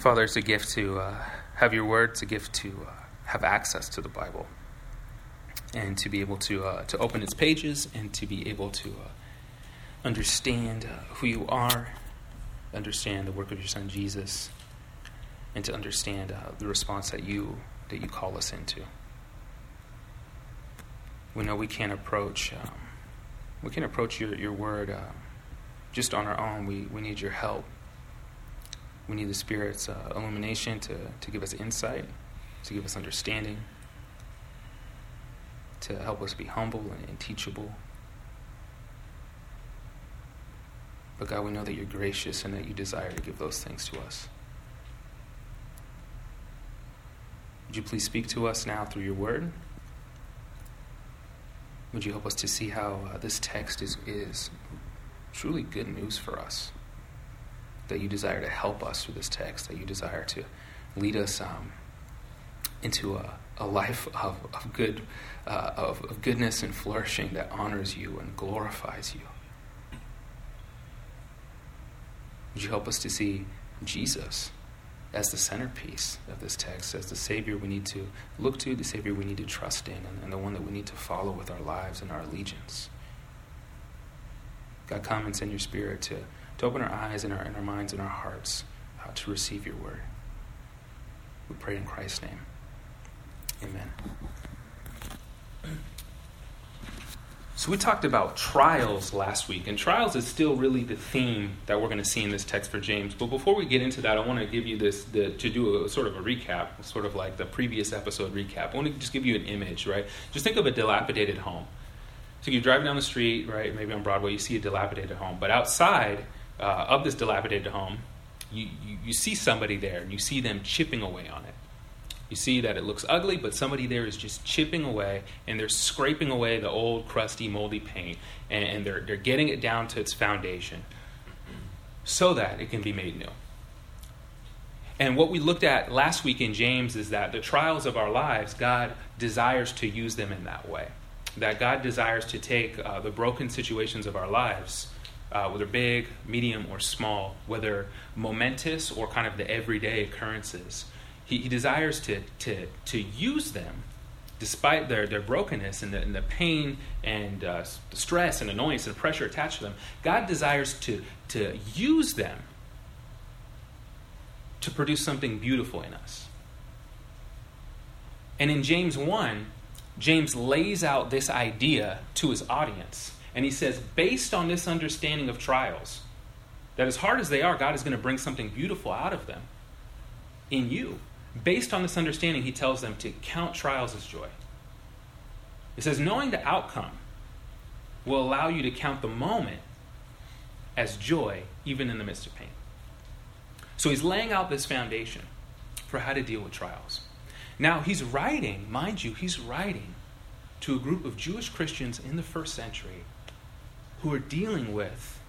Father, it's a gift to uh, have your word, it's a gift to uh, have access to the Bible and to be able to, uh, to open its pages and to be able to uh, understand uh, who you are, understand the work of your Son Jesus, and to understand uh, the response that you, that you call us into. We know we can't approach, um, we can't approach your, your word just on our own. We, we need your help. We need the Spirit's uh, illumination to, to give us insight, to give us understanding, to help us be humble and, and teachable. But God, we know that you're gracious and that you desire to give those things to us. Would you please speak to us now through your word? Would you help us to see how uh, this text is, is truly good news for us? That you desire to help us through this text, that you desire to lead us um, into a, a life of, of good, uh, of, of goodness and flourishing that honors you and glorifies you. Would you help us to see Jesus as the centerpiece of this text, as the Savior we need to look to, the Savior we need to trust in, and, and the one that we need to follow with our lives and our allegiance? God, come and send your Spirit to to open our eyes and our, and our minds and our hearts uh, to receive your word. We pray in Christ's name. Amen. So, we talked about trials last week, and trials is still really the theme that we're going to see in this text for James. But before we get into that, I want to give you this the, to do a sort of a recap, sort of like the previous episode recap. I want to just give you an image, right? Just think of a dilapidated home. So, you're driving down the street, right? Maybe on Broadway, you see a dilapidated home, but outside, uh, of this dilapidated home, you, you, you see somebody there and you see them chipping away on it. You see that it looks ugly, but somebody there is just chipping away and they're scraping away the old, crusty, moldy paint and, and they're, they're getting it down to its foundation so that it can be made new. And what we looked at last week in James is that the trials of our lives, God desires to use them in that way. That God desires to take uh, the broken situations of our lives uh, whether big, medium, or small, whether momentous or kind of the everyday occurrences. He, he desires to, to, to use them despite their, their brokenness and the, and the pain and uh, stress and annoyance and pressure attached to them. God desires to, to use them to produce something beautiful in us. And in James 1, James lays out this idea to his audience and he says, based on this understanding of trials, that as hard as they are, God is going to bring something beautiful out of them in you. Based on this understanding, he tells them to count trials as joy. He says, knowing the outcome will allow you to count the moment as joy, even in the midst of pain. So he's laying out this foundation for how to deal with trials. Now, he's writing, mind you, he's writing to a group of Jewish Christians in the first century who are dealing with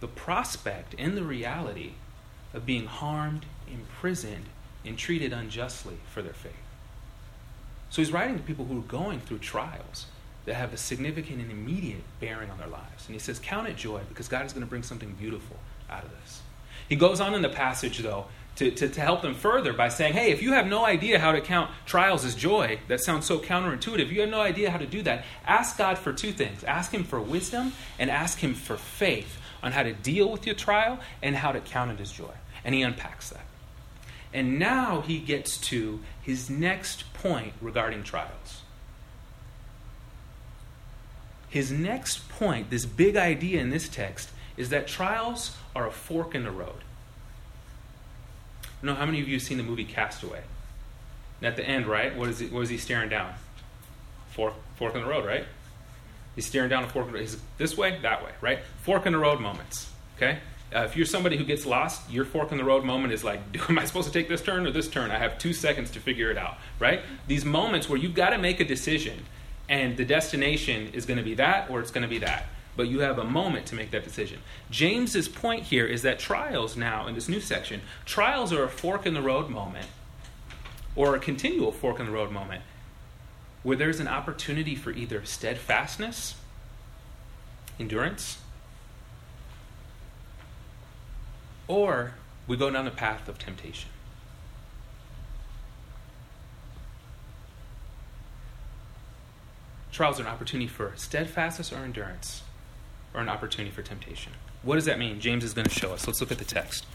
the prospect and the reality of being harmed, imprisoned, and treated unjustly for their faith. So he's writing to people who are going through trials that have a significant and immediate bearing on their lives. And he says, Count it joy because God is going to bring something beautiful out of this. He goes on in the passage, though, to, to, to, help them further by saying, hey, if you have no idea how to count trials as joy, that sounds so counterintuitive. You have no idea how to do that. Ask God for two things ask Him for wisdom and ask Him for faith on how to deal with your trial and how to count it as joy. And He unpacks that. And now He gets to His next point regarding trials. His next point, this big idea in this text, is that trials are a fork in the road. No, how many of you have seen the movie Castaway? And at the end, right? What is he, what is he staring down? Fork, fork in the road, right? He's staring down a fork in the road. He's this way, that way, right? Fork in the road moments. Okay? Uh, if you're somebody who gets lost, your fork in the road moment is like, am I supposed to take this turn or this turn? I have two seconds to figure it out, right? These moments where you've got to make a decision and the destination is going to be that or it's going to be that but you have a moment to make that decision. James's point here is that trials now in this new section, trials are a fork in the road moment or a continual fork in the road moment where there's an opportunity for either steadfastness, endurance, or we go down the path of temptation. Trials are an opportunity for steadfastness or endurance, or an opportunity for temptation. What does that mean? James is going to show us. Let's look at the text.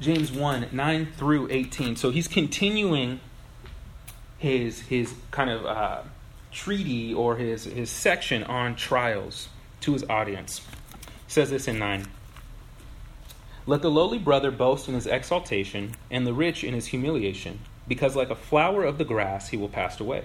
James 1 9 through 18. So he's continuing his, his kind of uh, treaty or his, his section on trials to his audience. He says this in 9. Let the lowly brother boast in his exaltation, and the rich in his humiliation, because like a flower of the grass he will pass away.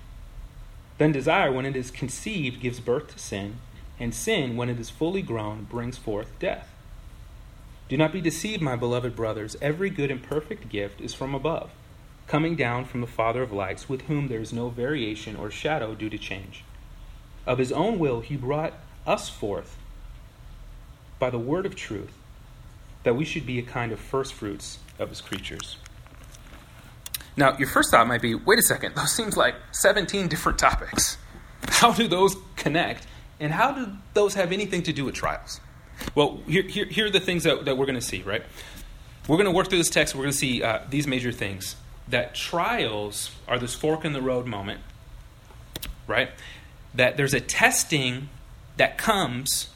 Then desire, when it is conceived, gives birth to sin, and sin, when it is fully grown, brings forth death. Do not be deceived, my beloved brothers. Every good and perfect gift is from above, coming down from the Father of lights, with whom there is no variation or shadow due to change. Of his own will, he brought us forth by the word of truth, that we should be a kind of first fruits of his creatures. Now, your first thought might be wait a second, those seems like 17 different topics. How do those connect? And how do those have anything to do with trials? Well, here, here, here are the things that, that we're going to see, right? We're going to work through this text. We're going to see uh, these major things. That trials are this fork in the road moment, right? That there's a testing that comes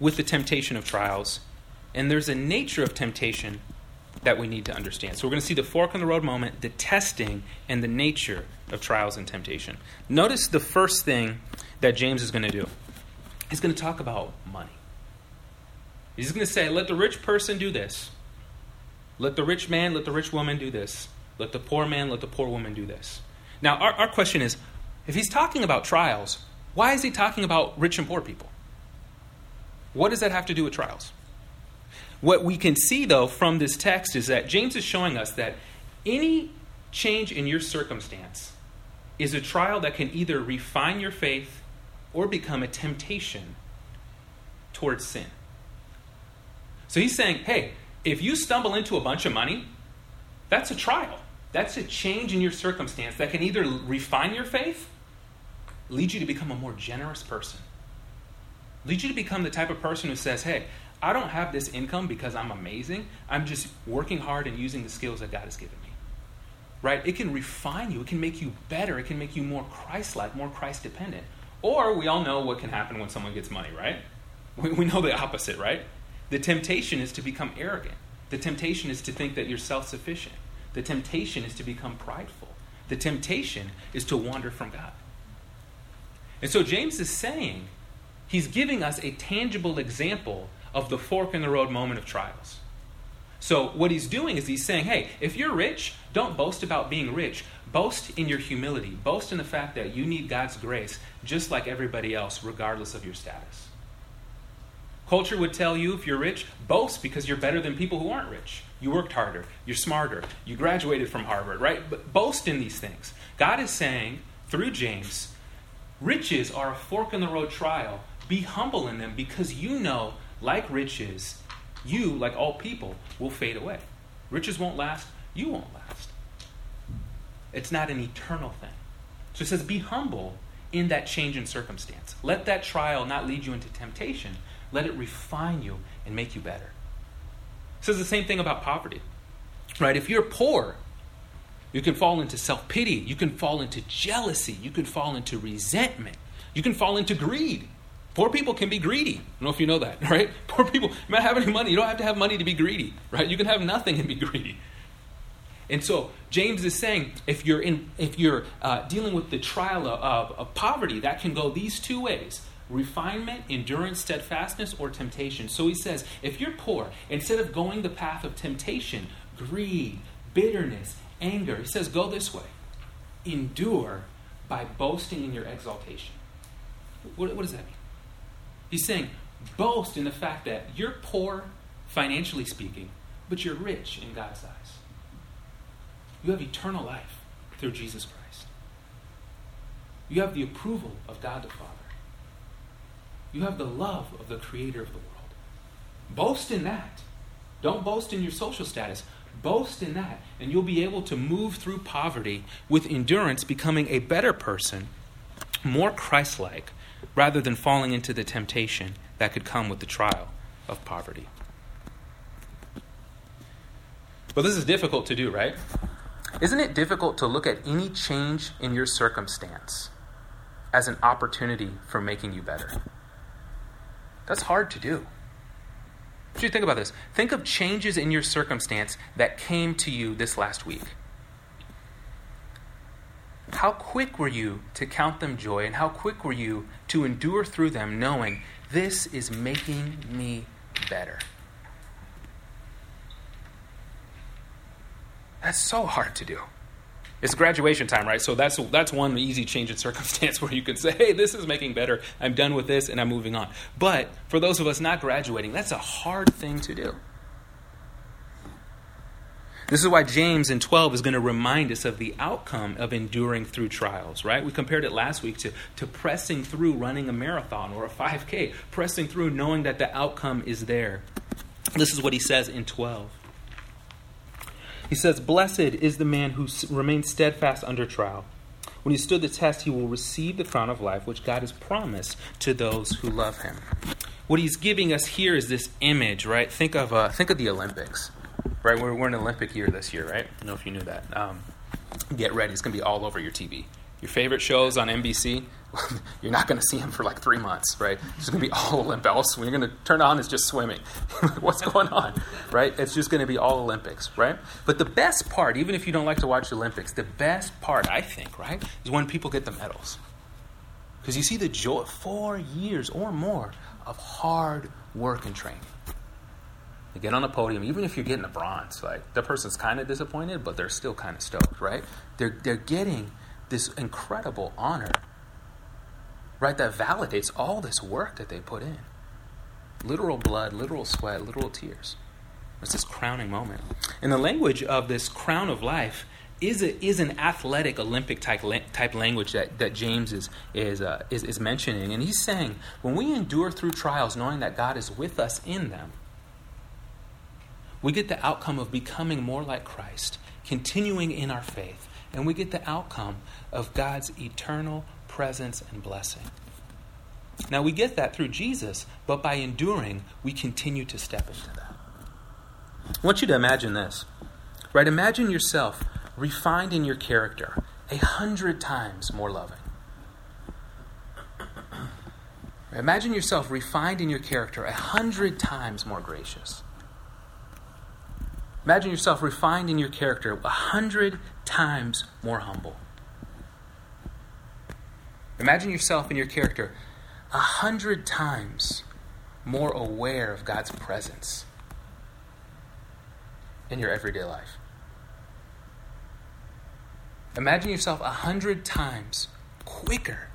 with the temptation of trials, and there's a nature of temptation that we need to understand. So we're going to see the fork in the road moment, the testing, and the nature of trials and temptation. Notice the first thing that James is going to do. He's going to talk about money. He's going to say, let the rich person do this. Let the rich man, let the rich woman do this. Let the poor man, let the poor woman do this. Now, our, our question is if he's talking about trials, why is he talking about rich and poor people? What does that have to do with trials? What we can see, though, from this text is that James is showing us that any change in your circumstance is a trial that can either refine your faith or become a temptation towards sin. So he's saying, hey, if you stumble into a bunch of money, that's a trial. That's a change in your circumstance that can either refine your faith, lead you to become a more generous person, lead you to become the type of person who says, hey, I don't have this income because I'm amazing. I'm just working hard and using the skills that God has given me. Right? It can refine you, it can make you better, it can make you more Christ like, more Christ dependent. Or we all know what can happen when someone gets money, right? We, we know the opposite, right? The temptation is to become arrogant. The temptation is to think that you're self sufficient. The temptation is to become prideful. The temptation is to wander from God. And so James is saying, he's giving us a tangible example of the fork in the road moment of trials. So, what he's doing is he's saying, hey, if you're rich, don't boast about being rich. Boast in your humility. Boast in the fact that you need God's grace just like everybody else, regardless of your status. Culture would tell you if you're rich, boast because you're better than people who aren't rich. You worked harder, you're smarter, you graduated from Harvard, right? But boast in these things. God is saying through James, riches are a fork in the road trial. Be humble in them because you know, like riches, you, like all people, will fade away. Riches won't last, you won't last. It's not an eternal thing. So it says, be humble in that change in circumstance. Let that trial not lead you into temptation, let it refine you and make you better. It says the same thing about poverty. Right? If you're poor, you can fall into self pity. You can fall into jealousy. You can fall into resentment. You can fall into greed. Poor people can be greedy. I don't know if you know that, right? Poor people, you might have any money. You don't have to have money to be greedy, right? You can have nothing and be greedy. And so James is saying, if you're in, if you're uh, dealing with the trial of, of, of poverty, that can go these two ways refinement, endurance, steadfastness, or temptation. So he says, if you're poor, instead of going the path of temptation, greed, bitterness, anger, he says, go this way. Endure by boasting in your exaltation. What, what does that mean? He's saying, Boast in the fact that you're poor, financially speaking, but you're rich in God's eyes. You have eternal life through Jesus Christ. You have the approval of God the Father. You have the love of the Creator of the world. Boast in that. Don't boast in your social status. Boast in that, and you'll be able to move through poverty with endurance, becoming a better person, more Christ like, rather than falling into the temptation that could come with the trial of poverty. But this is difficult to do, right? Isn't it difficult to look at any change in your circumstance as an opportunity for making you better? That's hard to do. What do you think about this? Think of changes in your circumstance that came to you this last week. How quick were you to count them joy, and how quick were you to endure through them, knowing this is making me better? That's so hard to do. It's graduation time, right? So that's that's one easy change in circumstance where you can say, "Hey, this is making better. I'm done with this and I'm moving on." But for those of us not graduating, that's a hard thing to do. This is why James in 12 is going to remind us of the outcome of enduring through trials, right? We compared it last week to, to pressing through running a marathon or a 5K, pressing through knowing that the outcome is there. This is what he says in 12. He says, Blessed is the man who remains steadfast under trial. When he stood the test, he will receive the crown of life which God has promised to those who love him. What he's giving us here is this image, right? Think of uh, think of the Olympics, right? We're, we're in Olympic year this year, right? I don't know if you knew that. Um, get ready; it's going to be all over your TV. Your favorite shows on NBC, you're not going to see them for like three months, right? It's going to be all Olympics. When you're going to turn on, it's just swimming. What's going on, right? It's just going to be all Olympics, right? But the best part, even if you don't like to watch the Olympics, the best part, I think, right, is when people get the medals. Because you see the joy, four years or more of hard work and training. They get on the podium, even if you're getting a bronze, like the person's kind of disappointed, but they're still kind of stoked, right? They're, they're getting this incredible honor right? That validates all this work that they put in literal blood, literal sweat, literal tears. It's this crowning moment. And the language of this crown of life is, a, is an athletic Olympic type, type language that, that James is, is, uh, is, is mentioning. And he's saying when we endure through trials, knowing that God is with us in them, we get the outcome of becoming more like Christ, continuing in our faith, and we get the outcome of God's eternal presence, and blessing. Now, we get that through Jesus, but by enduring, we continue to step into that. I want you to imagine this, right? Imagine yourself refined in your character, a hundred times more loving. Imagine yourself refined in your character, a hundred times more gracious. Imagine yourself refined in your character, a hundred times more humble. Imagine yourself and your character a hundred times more aware of God's presence in your everyday life. Imagine yourself a hundred times quicker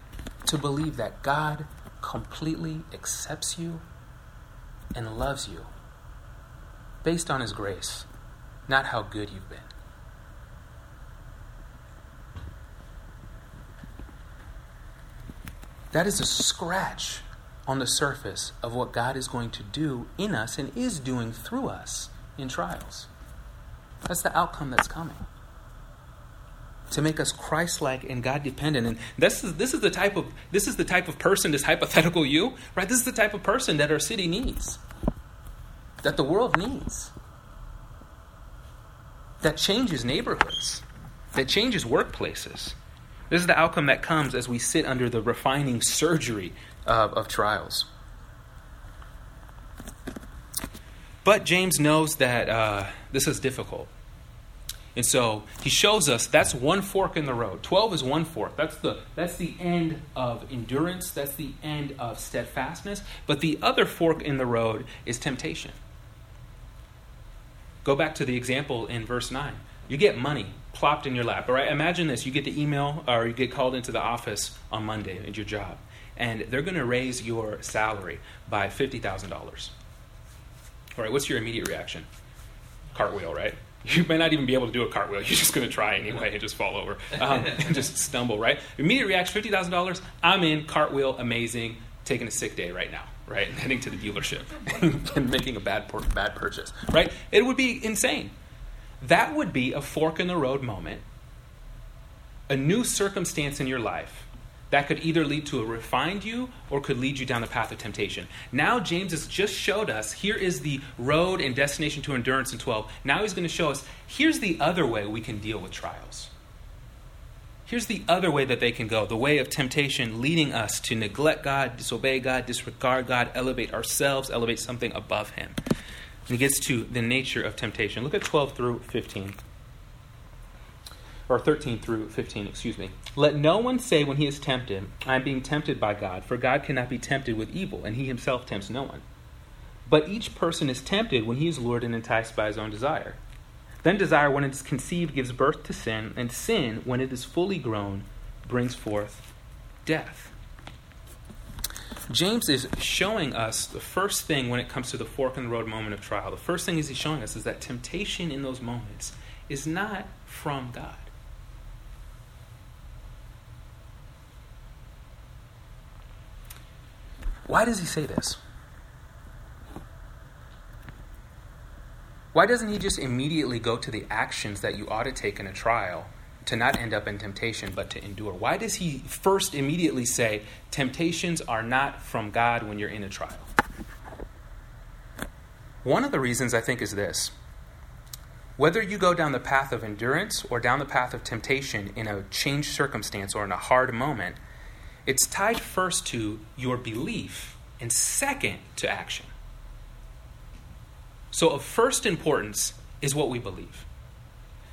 to believe that God completely accepts you and loves you based on His grace, not how good you've been. That is a scratch on the surface of what God is going to do in us and is doing through us in trials. That's the outcome that's coming. To make us Christ-like and God-dependent, and this is this is the type of this is the type of person, this hypothetical you, right? This is the type of person that our city needs, that the world needs, that changes neighborhoods, that changes workplaces, this is the outcome that comes as we sit under the refining surgery of, of trials. But James knows that uh, this is difficult. And so he shows us that's one fork in the road. 12 is one fork. That's the, that's the end of endurance, that's the end of steadfastness. But the other fork in the road is temptation. Go back to the example in verse 9. You get money plopped in your lap. All right, imagine this: you get the email or you get called into the office on Monday at your job, and they're going to raise your salary by $50,000. All right, what's your immediate reaction? Cartwheel, right? You may not even be able to do a cartwheel. You're just going to try anyway and just fall over um, and just stumble, right? Immediate reaction $50,000. I'm in, cartwheel, amazing, taking a sick day right now, right? and Heading to the dealership and making a bad, bad purchase, right? It would be insane. That would be a fork in the road moment, a new circumstance in your life that could either lead to a refined you or could lead you down the path of temptation. Now, James has just showed us here is the road and destination to endurance in 12. Now, he's going to show us here's the other way we can deal with trials. Here's the other way that they can go the way of temptation leading us to neglect God, disobey God, disregard God, elevate ourselves, elevate something above Him. And he gets to the nature of temptation. Look at 12 through 15 or 13 through 15, excuse me. Let no one say when he is tempted, I am being tempted by God, for God cannot be tempted with evil, and he himself tempts no one. But each person is tempted when he is lured and enticed by his own desire. Then desire, when it is conceived, gives birth to sin, and sin, when it is fully grown, brings forth death. James is showing us the first thing when it comes to the fork in the road moment of trial. The first thing is he's showing us is that temptation in those moments is not from God. Why does he say this? Why doesn't he just immediately go to the actions that you ought to take in a trial to not end up in temptation but to endure? Why does he first immediately say, temptations are not from God when you're in a trial? One of the reasons I think is this. Whether you go down the path of endurance or down the path of temptation in a changed circumstance or in a hard moment, it's tied first to your belief and second to action. So, of first importance is what we believe.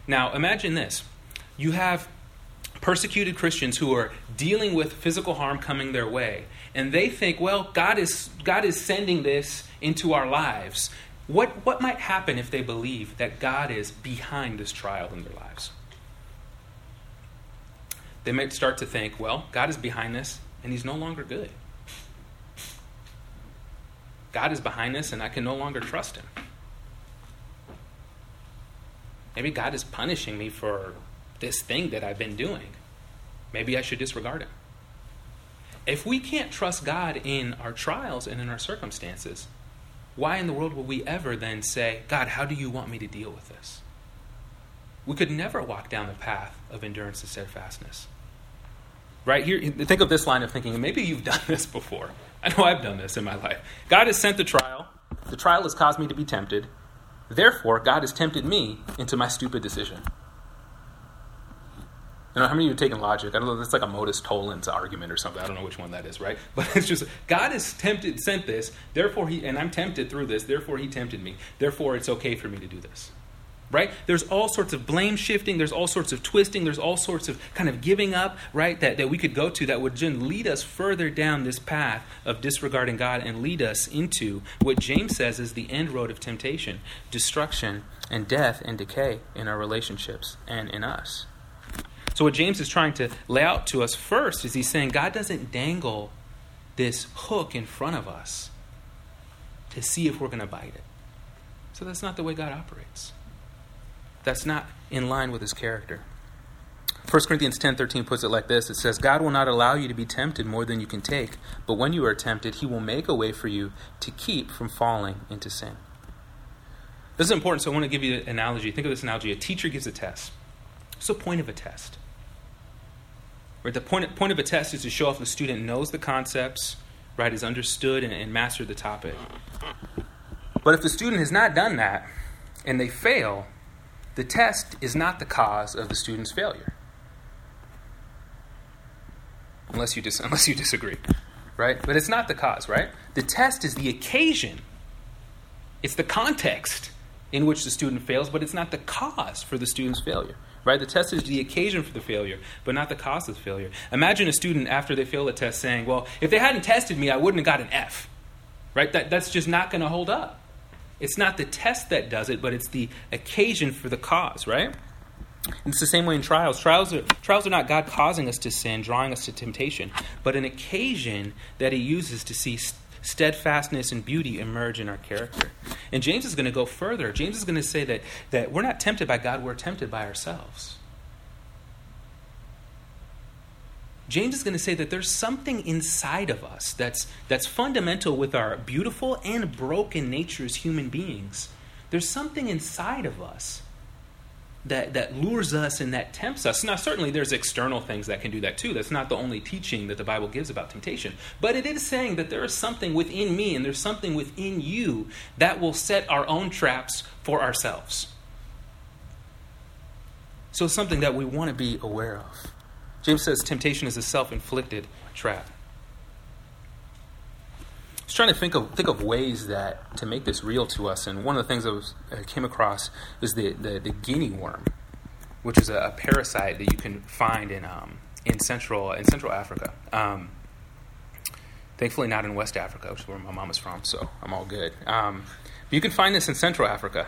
Now, imagine this you have persecuted Christians who are dealing with physical harm coming their way, and they think, well, God is, God is sending this into our lives. What, what might happen if they believe that God is behind this trial in their lives? they might start to think, well, God is behind this and he's no longer good. God is behind this and I can no longer trust him. Maybe God is punishing me for this thing that I've been doing. Maybe I should disregard him. If we can't trust God in our trials and in our circumstances, why in the world will we ever then say, God, how do you want me to deal with this? we could never walk down the path of endurance and steadfastness. Right here, think of this line of thinking. Maybe you've done this before. I know I've done this in my life. God has sent the trial. The trial has caused me to be tempted. Therefore, God has tempted me into my stupid decision. You know, how many of you have taken logic? I don't know, that's like a modus tollens argument or something. I don't know which one that is, right? But it's just, God has tempted, sent this, therefore he, and I'm tempted through this, therefore he tempted me. Therefore, it's okay for me to do this right? There's all sorts of blame shifting, there's all sorts of twisting, there's all sorts of kind of giving up, right? That, that we could go to that would then lead us further down this path of disregarding God and lead us into what James says is the end road of temptation destruction and death and decay in our relationships and in us. So, what James is trying to lay out to us first is he's saying God doesn't dangle this hook in front of us to see if we're going to bite it. So, that's not the way God operates. That's not in line with his character. 1 Corinthians 10:13 puts it like this. It says, "God will not allow you to be tempted more than you can take, but when you are tempted, he will make a way for you to keep from falling into sin." This is important, so I want to give you an analogy. Think of this analogy. A teacher gives a test. What's the point of a test? Right, the point, point of a test is to show if the student knows the concepts, right, has understood and, and mastered the topic. But if the student has not done that and they fail, the test is not the cause of the student's failure. Unless you, dis- unless you disagree, right? But it's not the cause, right? The test is the occasion, it's the context in which the student fails, but it's not the cause for the student's failure. Right? The test is the occasion for the failure, but not the cause of the failure. Imagine a student after they fail a test saying, Well, if they hadn't tested me, I wouldn't have got an F. Right? That, that's just not going to hold up. It's not the test that does it, but it's the occasion for the cause, right? And it's the same way in trials. Trials are, trials are not God causing us to sin, drawing us to temptation, but an occasion that He uses to see steadfastness and beauty emerge in our character. And James is going to go further. James is going to say that, that we're not tempted by God, we're tempted by ourselves. James is going to say that there's something inside of us that's, that's fundamental with our beautiful and broken nature as human beings. There's something inside of us that, that lures us and that tempts us. Now, certainly there's external things that can do that too. That's not the only teaching that the Bible gives about temptation. But it is saying that there is something within me and there's something within you that will set our own traps for ourselves. So something that we want to be aware of. James says temptation is a self inflicted trap. I was trying to think of think of ways that to make this real to us, and one of the things I, was, I came across is the, the, the, guinea worm, which is a, a, parasite that you can find in um, in central in Central Africa. Um, thankfully, not in West Africa, which is where my mom is from, so I'm all good. Um, but you can find this in Central Africa.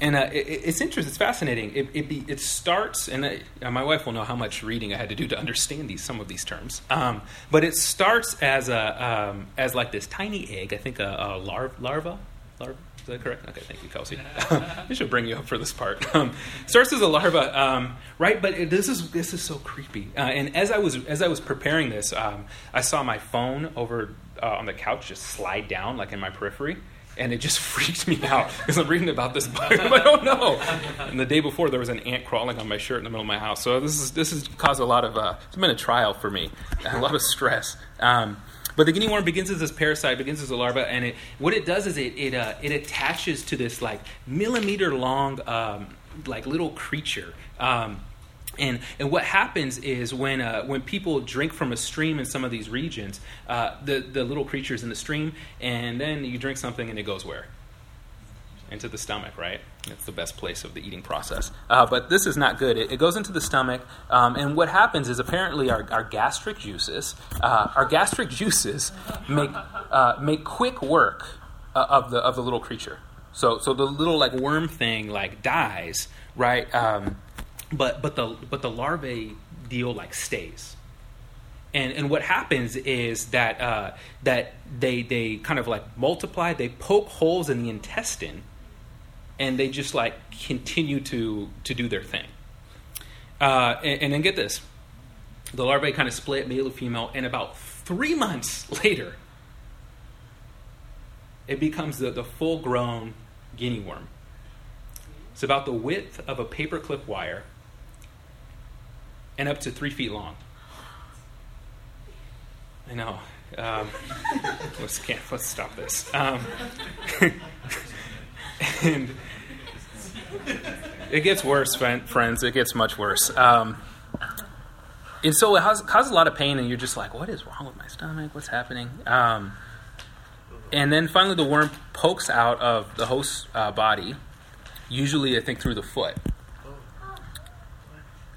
And uh, it, it's interesting. It's fascinating. It, it, be, it starts, and uh, my wife will know how much reading I had to do to understand these some of these terms. Um, but it starts as a um, as like this tiny egg. I think a, a larva. Larva. Is that correct? Okay, thank you, Kelsey. I should bring you up for this part. Um, starts as a larva, um, right? But it, this is this is so creepy. Uh, and as I was as I was preparing this, um, I saw my phone over uh, on the couch just slide down, like in my periphery and it just freaked me out because I'm reading about this bug. I don't know. And the day before, there was an ant crawling on my shirt in the middle of my house. So this is this has caused a lot of uh, it's been a trial for me, a lot of stress. Um, but the guinea worm begins as this parasite, begins as a larva, and it what it does is it it uh, it attaches to this like millimeter long um, like little creature. Um, and, and what happens is when, uh, when people drink from a stream in some of these regions, uh, the, the little creature's in the stream, and then you drink something and it goes where? Into the stomach, right? That's the best place of the eating process. Uh, but this is not good. It, it goes into the stomach, um, and what happens is apparently our, our gastric juices, uh, our gastric juices make, uh, make quick work uh, of, the, of the little creature. So, so the little like worm thing like dies, right? Um, but but the but the larvae deal like stays. And, and what happens is that uh, that they they kind of like multiply. They poke holes in the intestine, and they just like continue to to do their thing. Uh, and, and then get this, the larvae kind of split male and female, and about three months later, it becomes the, the full grown guinea worm. It's about the width of a paperclip wire and up to three feet long. I know. Um, let's can't let's stop this. Um, and it gets worse, friends. It gets much worse. Um, and so it has, causes a lot of pain, and you're just like, "What is wrong with my stomach? What's happening?" Um, and then finally, the worm pokes out of the host's uh, body, usually I think through the foot.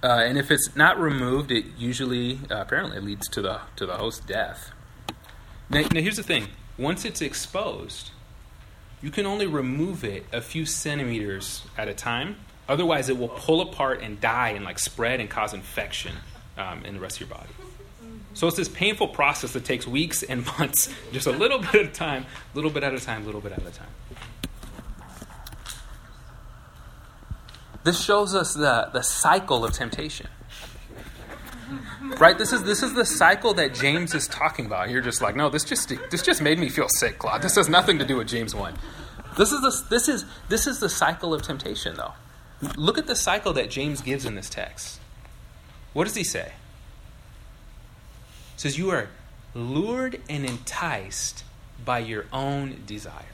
Uh, and if it's not removed, it usually uh, apparently leads to the to the host's death. Now, now, here's the thing: once it's exposed, you can only remove it a few centimeters at a time. Otherwise, it will pull apart and die and like spread and cause infection um, in the rest of your body. So it's this painful process that takes weeks and months, just a little bit at a time, little bit at a time, a little bit at a time. This shows us the, the cycle of temptation. Right? This is this is the cycle that James is talking about. You're just like, no, this just this just made me feel sick, Claude. This has nothing to do with James 1. This is the, this is this is the cycle of temptation though. Look at the cycle that James gives in this text. What does he say? He says you are lured and enticed by your own desire.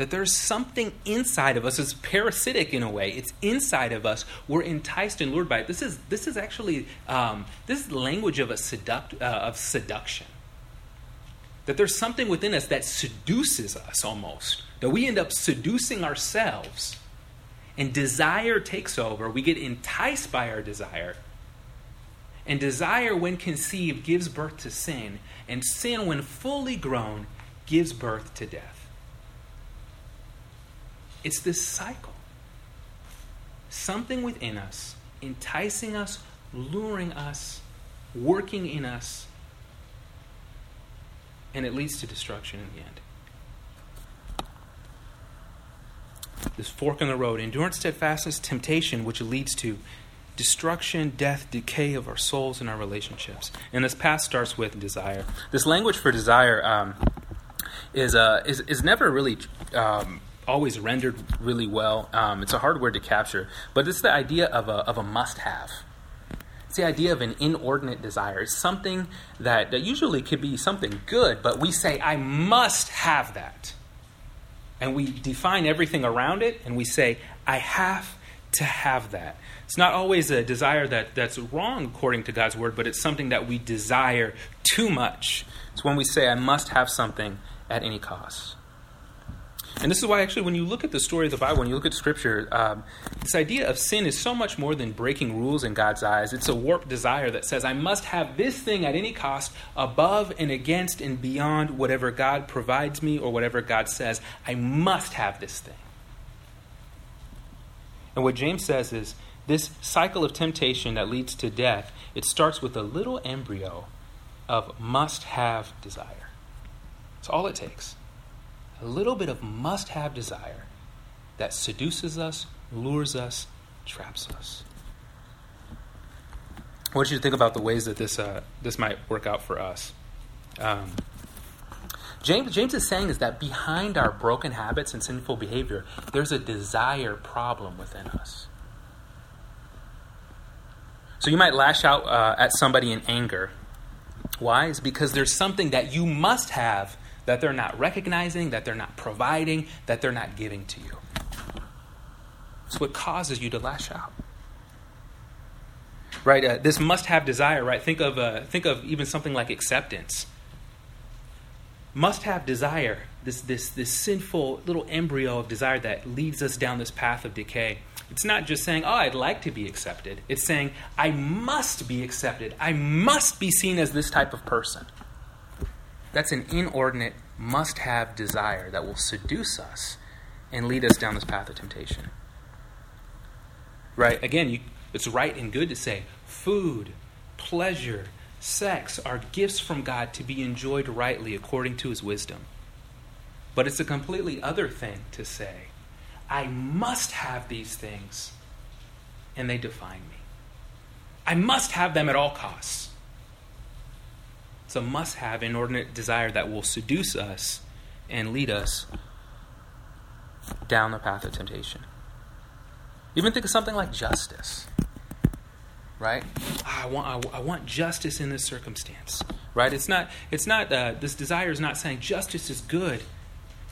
That there's something inside of us. It's parasitic in a way. It's inside of us. We're enticed and lured by it. This is this is actually um, this is language of a seduct, uh, of seduction. That there's something within us that seduces us almost. That we end up seducing ourselves. And desire takes over. We get enticed by our desire. And desire when conceived gives birth to sin. And sin when fully grown gives birth to death It's this cycle. Something within us, enticing us, luring us, working in us, and it leads to destruction in the end. This fork in the road endurance, steadfastness, temptation, which leads to destruction, death, decay of our souls and our relationships. And this path starts with desire. This language for desire um, is, uh, is, is never really um, always rendered really well. Um, it's a hard word to capture, but it's the idea of a, of a must have. It's the idea of an inordinate desire. It's something that, that usually could be something good, but we say, I must have that. And we define everything around it, and we say, I have to have that. It's not always a desire that, that's wrong according to God's word, but it's something that we desire too much. It's when we say, I must have something at any cost. And this is why, actually, when you look at the story of the Bible, when you look at Scripture, um, this idea of sin is so much more than breaking rules in God's eyes. It's a warped desire that says, I must have this thing at any cost, above and against and beyond whatever God provides me or whatever God says. I must have this thing. And what James says is this cycle of temptation that leads to death, it starts with a little embryo of must have desire. That's all it takes. A little bit of must have desire that seduces us, lures us, traps us. I want you to think about the ways that this, uh, this might work out for us. Um, James, James is saying is that behind our broken habits and sinful behavior, there's a desire problem within us. So you might lash out uh, at somebody in anger. Why? Is because there's something that you must have that they're not recognizing, that they're not providing, that they're not giving to you. It's what causes you to lash out. Right? Uh, this must have desire, right? Think of, uh, think of even something like acceptance must have desire, this, this, this sinful little embryo of desire that leads us down this path of decay. It's not just saying, oh, I'd like to be accepted. It's saying, I must be accepted. I must be seen as this type of person. That's an inordinate, must have desire that will seduce us and lead us down this path of temptation. Right? Again, you, it's right and good to say food, pleasure, sex are gifts from God to be enjoyed rightly according to his wisdom. But it's a completely other thing to say, I must have these things, and they define me. I must have them at all costs. It's a must have inordinate desire that will seduce us and lead us down the path of temptation. Even think of something like justice right? Ah, I want, I, I, want justice in this circumstance, right? It's not, it's not, uh, this desire is not saying justice is good.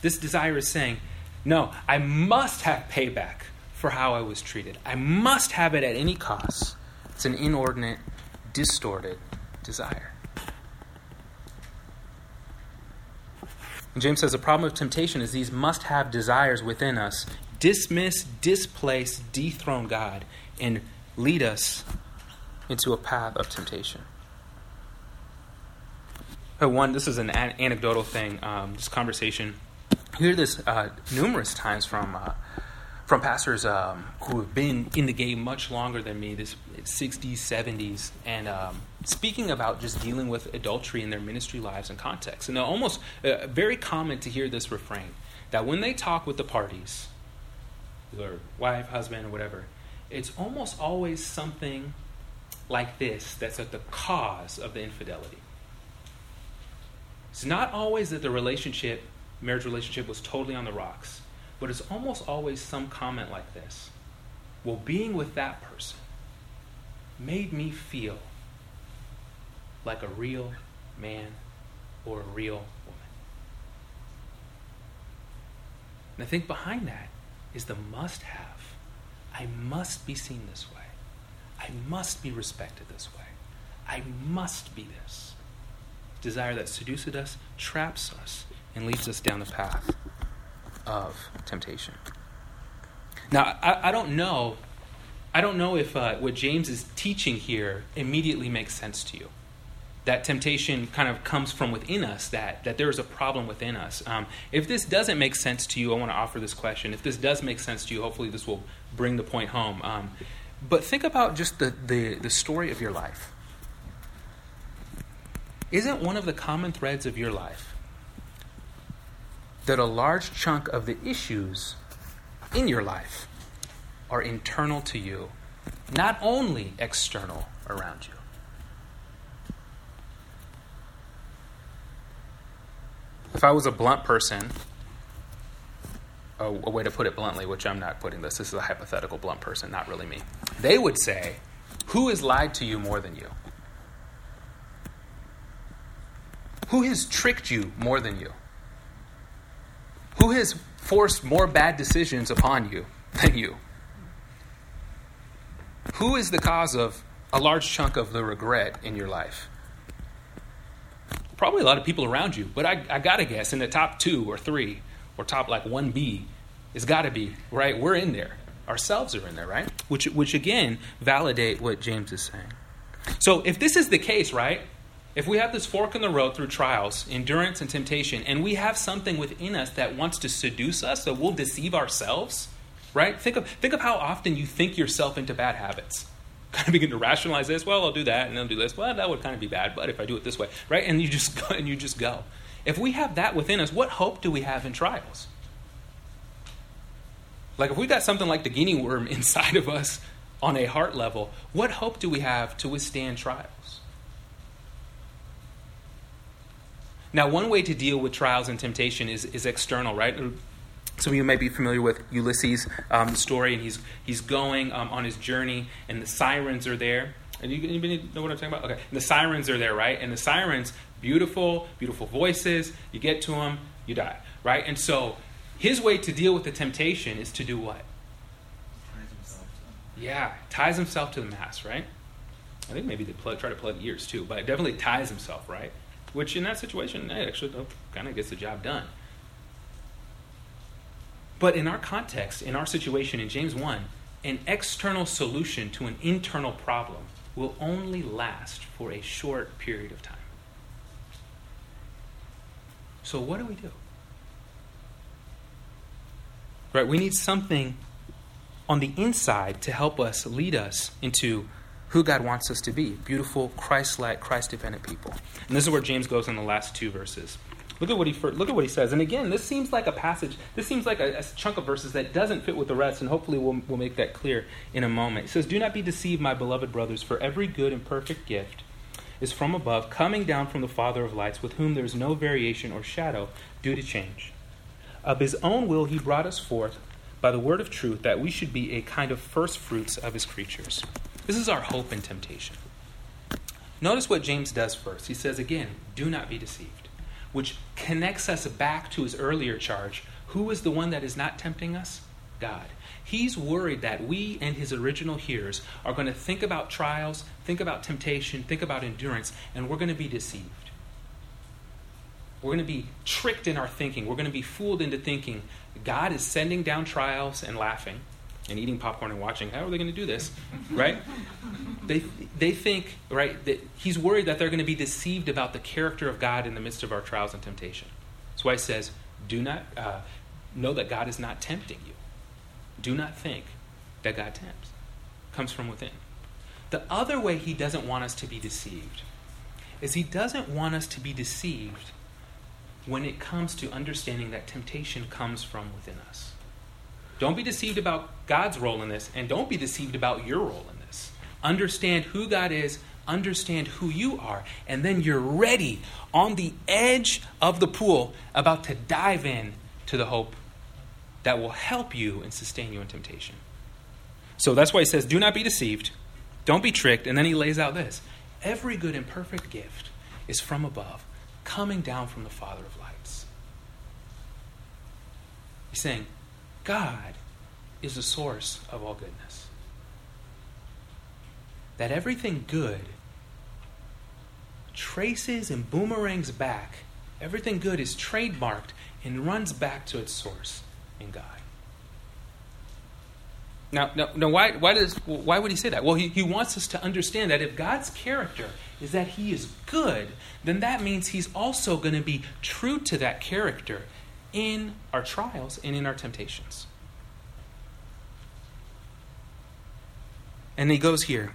This desire is saying, no, I must have payback for how I was treated. I must have it at any cost. It's an inordinate, distorted desire. James says the problem of temptation is these must have desires within us dismiss, displace, dethrone God, and lead us into a path of temptation. Uh, one, this is an anecdotal thing, um, this conversation. I hear this uh, numerous times from uh, from pastors um, who have been in the game much longer than me, this 60s, 70s, and um, speaking about just dealing with adultery in their ministry lives and context. And almost uh, very common to hear this refrain that when they talk with the parties, their wife, husband, or whatever, it's almost always something like this that's at the cause of the infidelity. It's not always that the relationship, marriage relationship, was totally on the rocks, but it's almost always some comment like this. Well, being with that person made me feel like a real man or a real woman. And I think behind that is the must have. I must be seen this way. I must be respected this way. I must be this. Desire that seduces us, traps us, and leads us down the path of temptation. Now, I, I don't know. I don't know if uh, what James is teaching here immediately makes sense to you. that temptation kind of comes from within us, that, that there is a problem within us. Um, if this doesn't make sense to you, I want to offer this question. If this does make sense to you, hopefully this will bring the point home. Um, but think about just the, the, the story of your life. Isn't one of the common threads of your life that a large chunk of the issues in your life are internal to you, not only external around you? If I was a blunt person, a, way to put it bluntly, which I'm not putting this, this is a hypothetical blunt person, not really me. They would say, Who has lied to you more than you? Who has tricked you more than you? Who has forced more bad decisions upon you than you? Who is the cause of a large chunk of the regret in your life? probably a lot of people around you, but I, I gotta guess in the top two or three or top like 1B, it's gotta be, right? We're in there. Ourselves are in there, right? Which, which again, validate what James is saying. So if this is the case, right? If we have this fork in the road through trials, endurance, and temptation, and we have something within us that wants to seduce us, so we'll deceive ourselves, right? Think of, think of how often you think yourself into bad habits kind of begin to rationalize this. Well, I'll do that, and I'll do this. Well, that would kind of be bad, but if I do it this way, right? And you just go, and you just go. If we have that within us, what hope do we have in trials? Like if we've got something like the guinea worm inside of us on a heart level, what hope do we have to withstand trials? Now, one way to deal with trials and temptation is, is external, right? Some of you may be familiar with Ulysses' um, story, and he's, he's going um, on his journey, and the sirens are there. And you, anybody know what I'm talking about? Okay. And the sirens are there, right? And the sirens, beautiful, beautiful voices. You get to them, you die, right? And so his way to deal with the temptation is to do what? Yeah, ties himself to the mast, right? I think maybe they plug, try to plug ears too, but it definitely ties himself, right? Which in that situation, it actually kind of gets the job done. But in our context, in our situation in James 1, an external solution to an internal problem will only last for a short period of time. So, what do we do? Right, we need something on the inside to help us lead us into who God wants us to be beautiful, Christ like, Christ dependent people. And this is where James goes in the last two verses. Look at what he look at what he says. And again, this seems like a passage. This seems like a, a, chunk of verses that doesn't fit with the rest, and hopefully we'll, we'll make that clear in a moment. It says, "Do not be deceived, my beloved brothers, for every good and perfect gift is from above, coming down from the Father of lights, with whom there is no variation or shadow due to change. Of his own will he brought us forth by the word of truth, that we should be a kind of first fruits of his creatures." This is our hope in temptation. Notice what James does first. He says again, "Do not be deceived." which connects us back to his earlier charge. Who is the one that is not tempting us? God. He's worried that we and his original hearers are going to think about trials, think about temptation, think about endurance, and we're going to be deceived. We're going to be tricked in our thinking. We're going to be fooled into thinking God is sending down trials and laughing and eating popcorn and watching. How are they going to do this? Right? they, they think, right, that he's worried that they're going to be deceived about the character of God in the midst of our trials and temptation. That's why he says, do not uh, know that God is not tempting you. Do not think that God tempts. Comes from within. The other way he doesn't want us to be deceived is he doesn't want us to be deceived when it comes to understanding that temptation comes from within us. Don't be deceived about God's role in this, and don't be deceived about your role in this. Understand who God is, understand who you are, and then you're ready on the edge of the pool, about to dive in to the hope that will help you and sustain you in temptation. So that's why he says, Do not be deceived, don't be tricked. And then he lays out this every good and perfect gift is from above, coming down from the Father of lights. He's saying, God is the source of all goodness. That everything good traces and boomerangs back. Everything good is trademarked and runs back to its source in God. Now, now, now why, why, does, why would he say that? Well, he, he wants us to understand that if God's character is that he is good, then that means he's also going to be true to that character in our trials and in our temptations. And he goes here.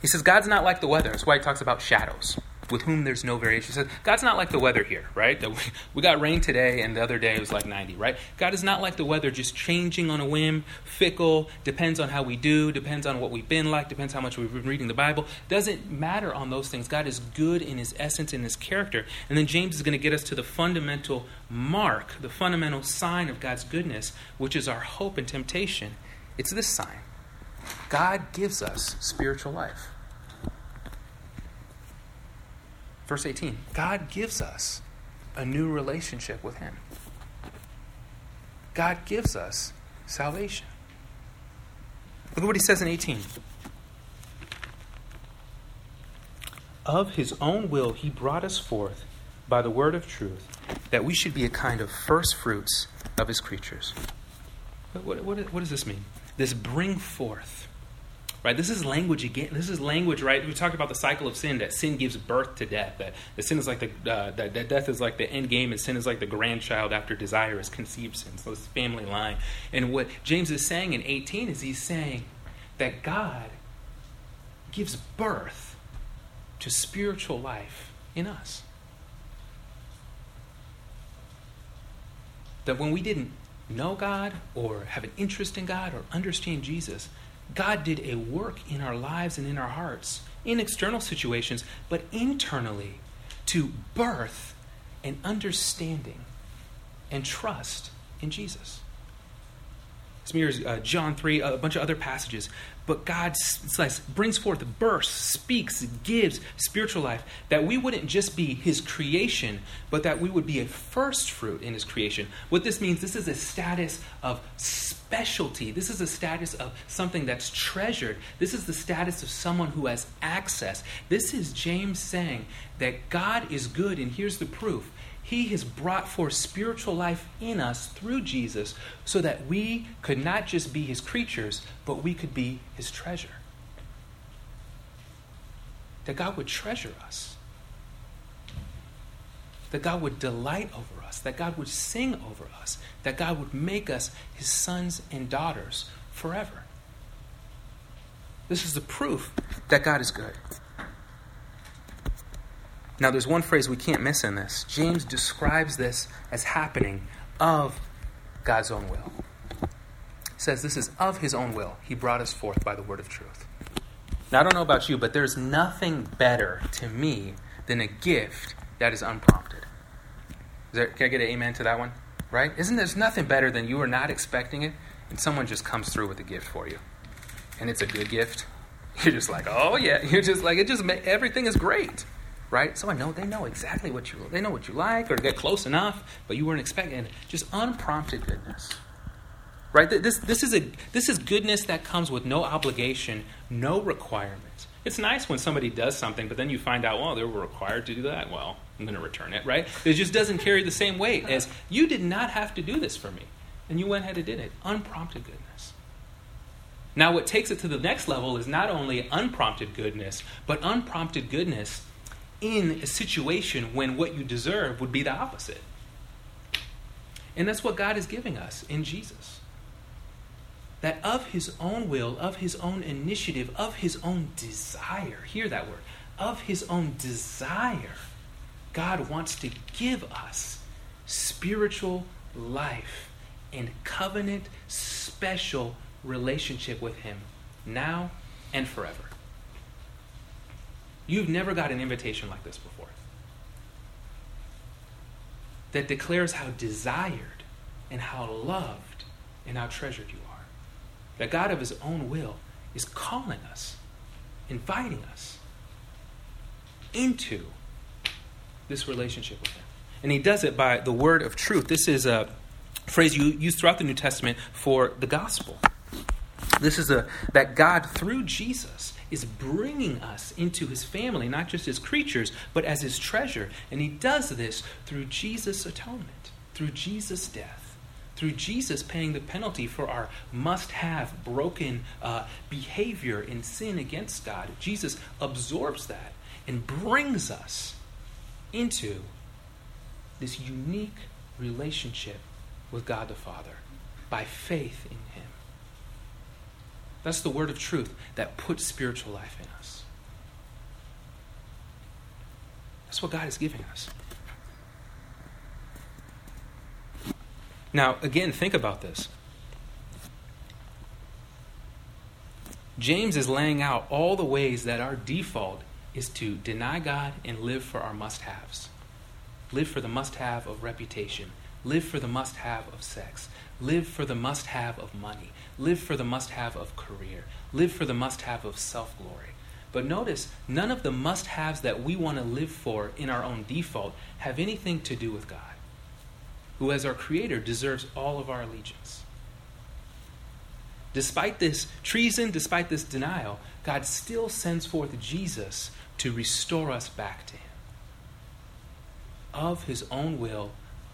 He says, God's not like the weather. That's why he talks about shadows with whom there's no variation. God's not like the weather here, right? We got rain today and the other day it was like 90, right? God is not like the weather, just changing on a whim, fickle, depends on how we do, depends on what we've been like, depends how much we've been reading the Bible. Doesn't matter on those things. God is good in his essence, in his character. And then James is going to get us to the fundamental mark, the fundamental sign of God's goodness, which is our hope and temptation. It's this sign God gives us spiritual life. Verse 18 God gives us a new relationship with Him. God gives us salvation. Look at what He says in 18. Of His own will, He brought us forth by the word of truth, that we should be a kind of first fruits of His creatures. What, what, what does this mean? This bring forth right? This is language again. This is language right? We talked about the cycle of sin that sin gives birth to death that sin is like the uh, that, that death is like the end game and sin is like the grandchild after desire is conceived sin. So it's family line. And what james is saying in 18 is he's saying that god gives birth to spiritual life in us. That when we didn't know god or have an interest in god or understand jesus God did a work in our lives and in our hearts, in external situations, but internally to birth an understanding and trust in Jesus. This mirrors uh, John 3, a bunch of other passages. But God brings forth, bursts, speaks, gives spiritual life, that we wouldn't just be His creation, but that we would be a first fruit in His creation. What this means, this is a status of specialty. This is a status of something that's treasured. This is the status of someone who has access. This is James saying that God is good, and here's the proof he has brought forth spiritual life in us through Jesus so that we could not just be His creatures, but we could be His treasure. That God would treasure us. That God would delight over us. That God would sing over us. That God would make us His sons and daughters forever. This is the proof that God is good. Now, there's one phrase we can't miss in this. James describes this as happening of God's own will. He says this is of his own will. He brought us forth by the word of truth. Now, I don't know about you, but there's nothing better to me than a gift that is unprompted. Is there, can I get an amen to that one? Right? Isn't there's nothing better than you are not expecting it and someone just comes through with a gift for you. And it's a good gift. You're just like, oh yeah. You're just like, it just, everything is great right? So I know they know exactly what you they know what you like or get close enough, but you weren't expecting just unprompted goodness. Right? This this is a this is goodness that comes with no obligation, no requirements. It's nice when somebody does something, but then you find out, well, they were required to do that. Well, I'm going to return it, right? It just doesn't carry the same weight as you did not have to do this for me, and you went ahead and did it. Unprompted goodness. Now, what takes it to the next level is not only unprompted goodness, but unprompted goodness in a situation when what you deserve would be the opposite. And that's what God is giving us in Jesus. That of his own will, of his own initiative, of his own desire, hear that word, of his own desire, God wants to give us spiritual life and covenant special relationship with him now and forever. You've never got an invitation like this before that declares how desired and how loved and how treasured you are. That God of His own will is calling us, inviting us into this relationship with Him. And He does it by the word of truth. This is a phrase you use throughout the New Testament for the gospel. This is a that God through Jesus is bringing us into his family, not just as creatures, but as his treasure. And he does this through Jesus' atonement, through Jesus' death, through Jesus paying the penalty for our must have broken uh, behavior in sin against God. Jesus absorbs that and brings us into this unique relationship with God the Father by faith in. That's the word of truth that puts spiritual life in us. That's what God is giving us. Now, again, think about this. James is laying out all the ways that our default is to deny God and live for our must haves. Live for the must have of reputation. Live for the must have of sex. Live for the must have of money. Live for the must have of career. Live for the must have of self glory. But notice, none of the must haves that we want to live for in our own default have anything to do with God, who, as our Creator, deserves all of our allegiance. Despite this treason, despite this denial, God still sends forth Jesus to restore us back to Him. Of His own will,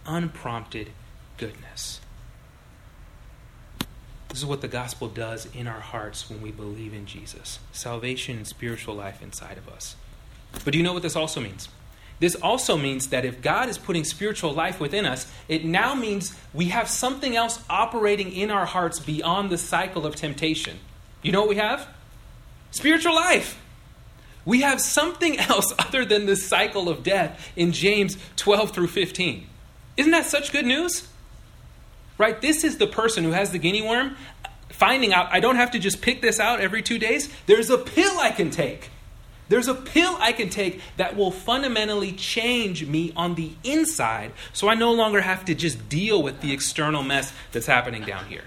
unprompted goodness. This is what the gospel does in our hearts when we believe in Jesus salvation and spiritual life inside of us. But do you know what this also means? This also means that if God is putting spiritual life within us, it now means we have something else operating in our hearts beyond the cycle of temptation. You know what we have? Spiritual life. We have something else other than this cycle of death in James 12 through 15. Isn't that such good news? Right? This is the person who has the guinea worm finding out I don't have to just pick this out every two days. There's a pill I can take. There's a pill I can take that will fundamentally change me on the inside so I no longer have to just deal with the external mess that's happening down here.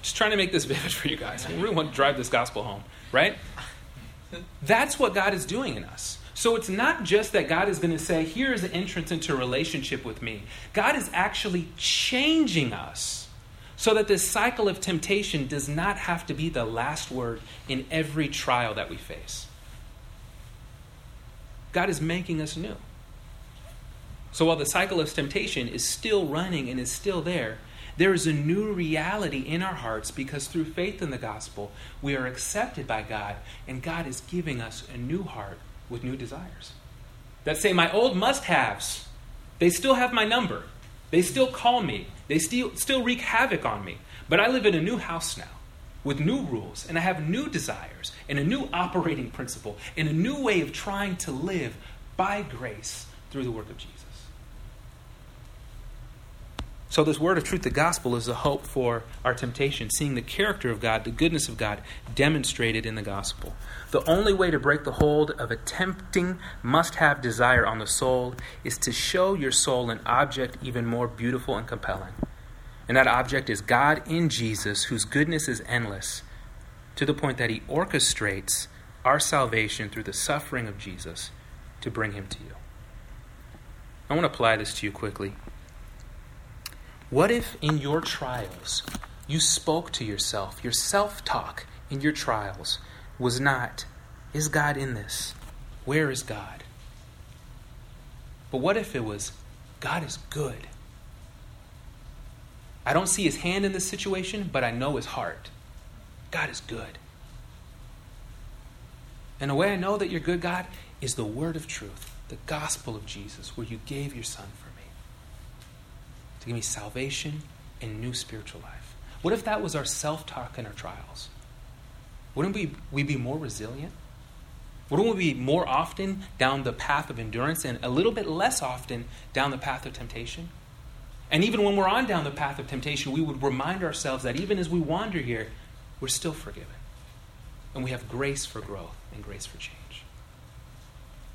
Just trying to make this vivid for you guys. We really want to drive this gospel home, right? That's what God is doing in us. So it's not just that God is going to say, here is the entrance into relationship with me. God is actually changing us so that this cycle of temptation does not have to be the last word in every trial that we face. God is making us new. So while the cycle of temptation is still running and is still there, there is a new reality in our hearts because through faith in the gospel, we are accepted by God, and God is giving us a new heart with new desires. That say, my old must haves, they still have my number. They still call me. They still, still wreak havoc on me. But I live in a new house now with new rules, and I have new desires, and a new operating principle, and a new way of trying to live by grace through the work of Jesus. So, this word of truth, the gospel, is a hope for our temptation, seeing the character of God, the goodness of God demonstrated in the gospel. The only way to break the hold of a tempting, must have desire on the soul is to show your soul an object even more beautiful and compelling. And that object is God in Jesus, whose goodness is endless, to the point that he orchestrates our salvation through the suffering of Jesus to bring him to you. I want to apply this to you quickly. What if in your trials you spoke to yourself, your self talk in your trials was not, Is God in this? Where is God? But what if it was, God is good? I don't see his hand in this situation, but I know his heart. God is good. And the way I know that you're good, God, is the word of truth, the gospel of Jesus, where you gave your son for to give me salvation and new spiritual life? What if that was our self talk in our trials? Wouldn't we, we be more resilient? Wouldn't we be more often down the path of endurance and a little bit less often down the path of temptation? And even when we're on down the path of temptation, we would remind ourselves that even as we wander here, we're still forgiven. And we have grace for growth and grace for change.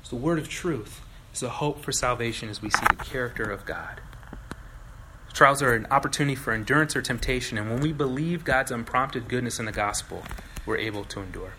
So the word of truth is a hope for salvation as we see the character of God. Trials are an opportunity for endurance or temptation, and when we believe God's unprompted goodness in the gospel, we're able to endure.